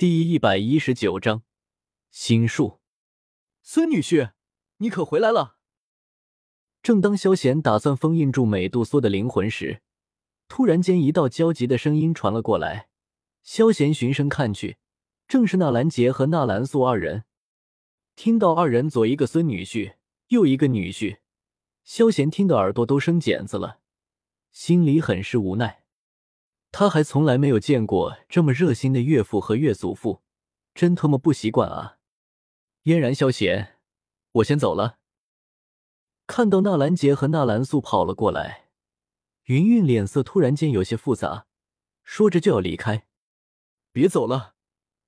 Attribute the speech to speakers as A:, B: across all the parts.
A: 第一百一十九章心术。
B: 孙女婿，你可回来了！
A: 正当萧贤打算封印住美杜莎的灵魂时，突然间一道焦急的声音传了过来。萧贤循声看去，正是纳兰杰和纳兰素二人。听到二人左一个孙女婿，右一个女婿，萧贤听得耳朵都生茧子了，心里很是无奈。他还从来没有见过这么热心的岳父和岳祖父，真他妈不习惯啊！嫣然、萧贤，我先走了。看到纳兰杰和纳兰素跑了过来，云云脸色突然间有些复杂，说着就要离开。
B: 别走了，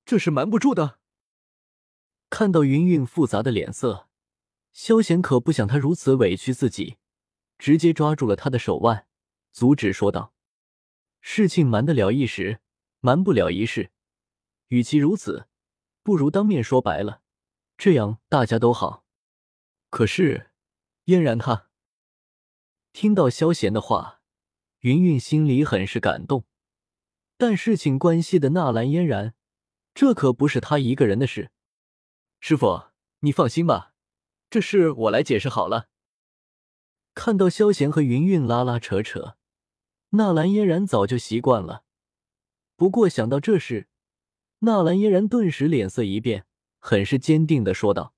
B: 这是瞒不住的。
A: 看到云云复杂的脸色，萧贤可不想她如此委屈自己，直接抓住了她的手腕，阻止说道。事情瞒得了一时，瞒不了一世。与其如此，不如当面说白了，这样大家都好。可是，嫣然她听到萧贤的话，云云心里很是感动。但事情关系的纳兰嫣然，这可不是他一个人的事。
B: 师傅，你放心吧，这事我来解释好了。
A: 看到萧贤和云云拉拉扯扯。纳兰嫣然早就习惯了，不过想到这事，纳兰嫣然顿时脸色一变，很是坚定的说道：“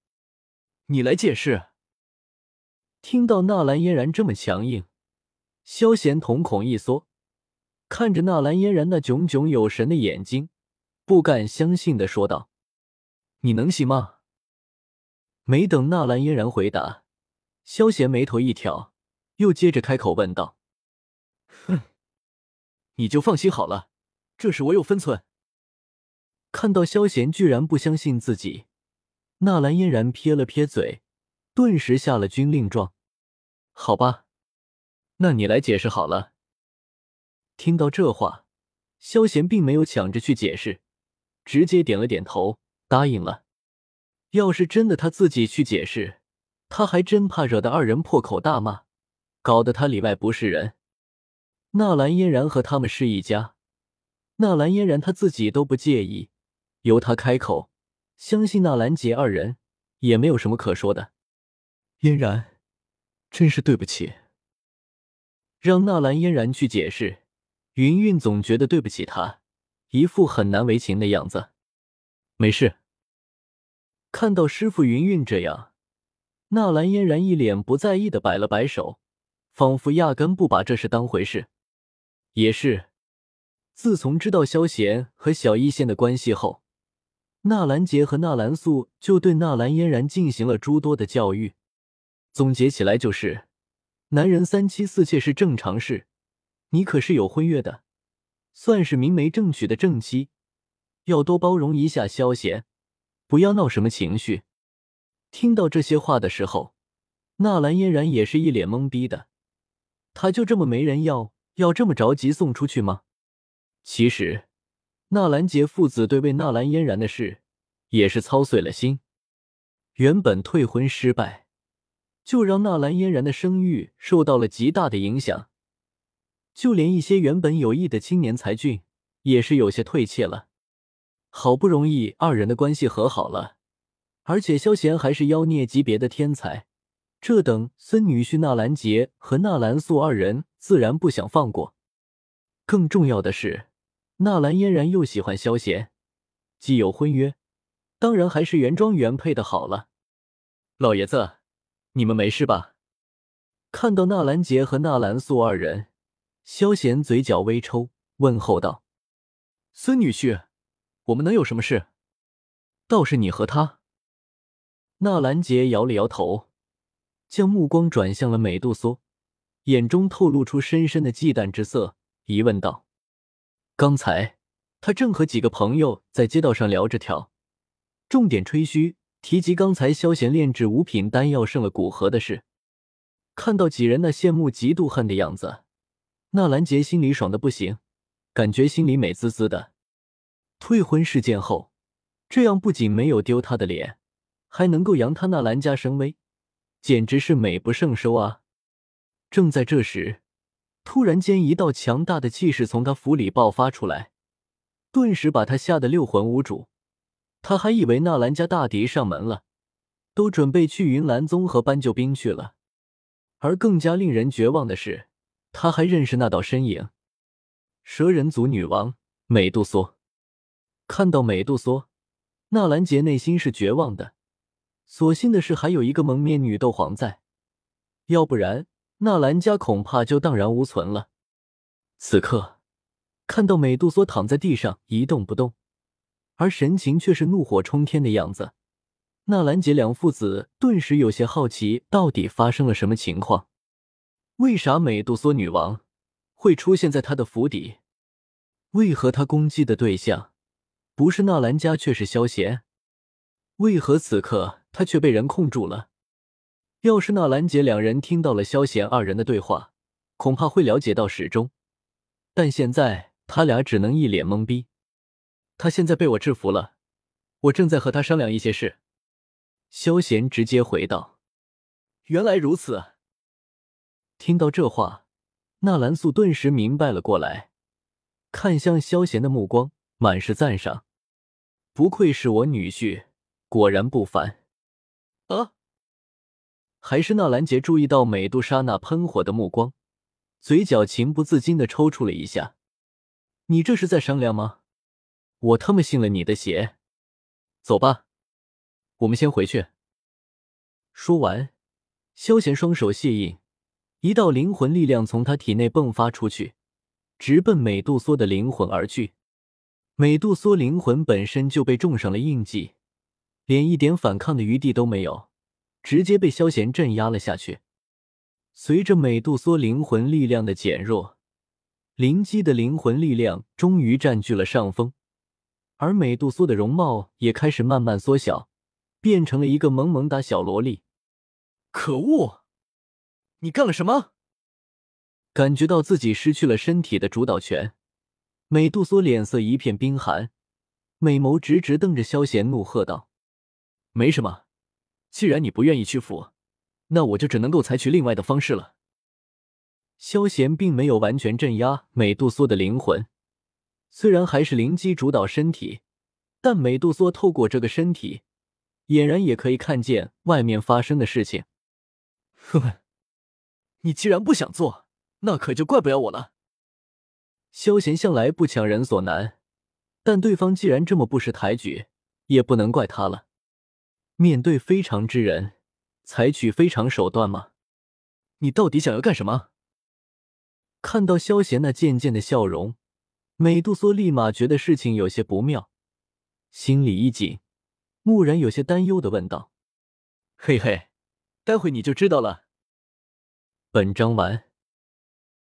B: 你来解释。”
A: 听到纳兰嫣然这么强硬，萧贤瞳孔一缩，看着纳兰嫣然那炯炯有神的眼睛，不敢相信的说道：“你能行吗？”没等纳兰嫣然回答，萧贤眉头一挑，又接着开口问道。
B: 哼，你就放心好了，这事我有分寸。
A: 看到萧贤居然不相信自己，纳兰嫣然撇了撇嘴，顿时下了军令状。好吧，那你来解释好了。听到这话，萧贤并没有抢着去解释，直接点了点头，答应了。要是真的他自己去解释，他还真怕惹得二人破口大骂，搞得他里外不是人。纳兰嫣然和他们是一家，纳兰嫣然他自己都不介意，由他开口，相信纳兰杰二人也没有什么可说的。
B: 嫣然，真是对不起。
A: 让纳兰嫣然去解释，云云总觉得对不起他，一副很难为情的样子。没事。看到师傅云云这样，纳兰嫣然一脸不在意的摆了摆手，仿佛压根不把这事当回事。也是，自从知道萧贤和小一仙的关系后，纳兰杰和纳兰素就对纳兰嫣然进行了诸多的教育。总结起来就是，男人三妻四妾是正常事，你可是有婚约的，算是明媒正娶的正妻，要多包容一下萧贤，不要闹什么情绪。听到这些话的时候，纳兰嫣然也是一脸懵逼的，他就这么没人要？要这么着急送出去吗？其实，纳兰杰父子对为纳兰嫣然的事也是操碎了心。原本退婚失败，就让纳兰嫣然的声誉受到了极大的影响，就连一些原本有意的青年才俊也是有些退怯了。好不容易二人的关系和好了，而且萧贤还是妖孽级别的天才。这等孙女婿纳兰杰和纳兰素二人自然不想放过。更重要的是，纳兰嫣然又喜欢萧贤，既有婚约，当然还是原装原配的好了。老爷子，你们没事吧？看到纳兰杰和纳兰素二人，萧贤嘴角微抽，问候道：“
B: 孙女婿，我们能有什么事？
A: 倒是你和他。”纳兰杰摇了摇头。将目光转向了美杜莎，眼中透露出深深的忌惮之色，疑问道：“刚才他正和几个朋友在街道上聊着天，重点吹嘘，提及刚才萧贤炼制五品丹药胜了古河的事。看到几人那羡慕嫉妒恨的样子，纳兰杰心里爽的不行，感觉心里美滋滋的。退婚事件后，这样不仅没有丢他的脸，还能够扬他纳兰家声威。”简直是美不胜收啊！正在这时，突然间一道强大的气势从他府里爆发出来，顿时把他吓得六魂无主。他还以为纳兰家大敌上门了，都准备去云岚宗和搬救兵去了。而更加令人绝望的是，他还认识那道身影——蛇人族女王美杜莎。看到美杜莎，纳兰杰内心是绝望的。所幸的是，还有一个蒙面女斗皇在，要不然纳兰家恐怕就荡然无存了。此刻，看到美杜莎躺在地上一动不动。而神情却是怒火冲天的样子，纳兰杰两父子顿时有些好奇，到底发生了什么情况？为啥美杜莎女王会出现在他的府邸？为何他攻击的对象不是纳兰家，却是萧贤？为何此刻他却被人控住了？要是纳兰姐两人听到了萧贤二人的对话，恐怕会了解到始终。但现在他俩只能一脸懵逼。他现在被我制服了，我正在和他商量一些事。萧贤直接回道：“
B: 原来如此。”
A: 听到这话，纳兰素顿时明白了过来，看向萧贤的目光满是赞赏。不愧是我女婿，果然不凡。
B: 啊！
A: 还是纳兰杰注意到美杜莎那喷火的目光，嘴角情不自禁的抽搐了一下。你这是在商量吗？我他妈信了你的邪！走吧，我们先回去。说完，萧贤双手卸印，一道灵魂力量从他体内迸发出去，直奔美杜莎的灵魂而去。美杜莎灵魂本身就被种上了印记，连一点反抗的余地都没有，直接被萧贤镇压了下去。随着美杜莎灵魂力量的减弱，灵姬的灵魂力量终于占据了上风。而美杜莎的容貌也开始慢慢缩小，变成了一个萌萌哒小萝莉。
B: 可恶！你干了什么？
A: 感觉到自己失去了身体的主导权，美杜莎脸色一片冰寒，美眸直直瞪着萧贤，怒喝道：“
B: 没什么，既然你不愿意屈服，那我就只能够采取另外的方式了。”
A: 萧贤并没有完全镇压美杜莎的灵魂。虽然还是灵机主导身体，但美杜莎透过这个身体，俨然也可以看见外面发生的事情。
B: 呵呵，你既然不想做，那可就怪不了我了。
A: 萧贤向来不强人所难，但对方既然这么不识抬举，也不能怪他了。面对非常之人，采取非常手段吗？
B: 你到底想要干什么？
A: 看到萧贤那渐渐的笑容。美杜莎立马觉得事情有些不妙，心里一紧，蓦然有些担忧的问道：“
B: 嘿嘿，待会你就知道了。”
A: 本章完。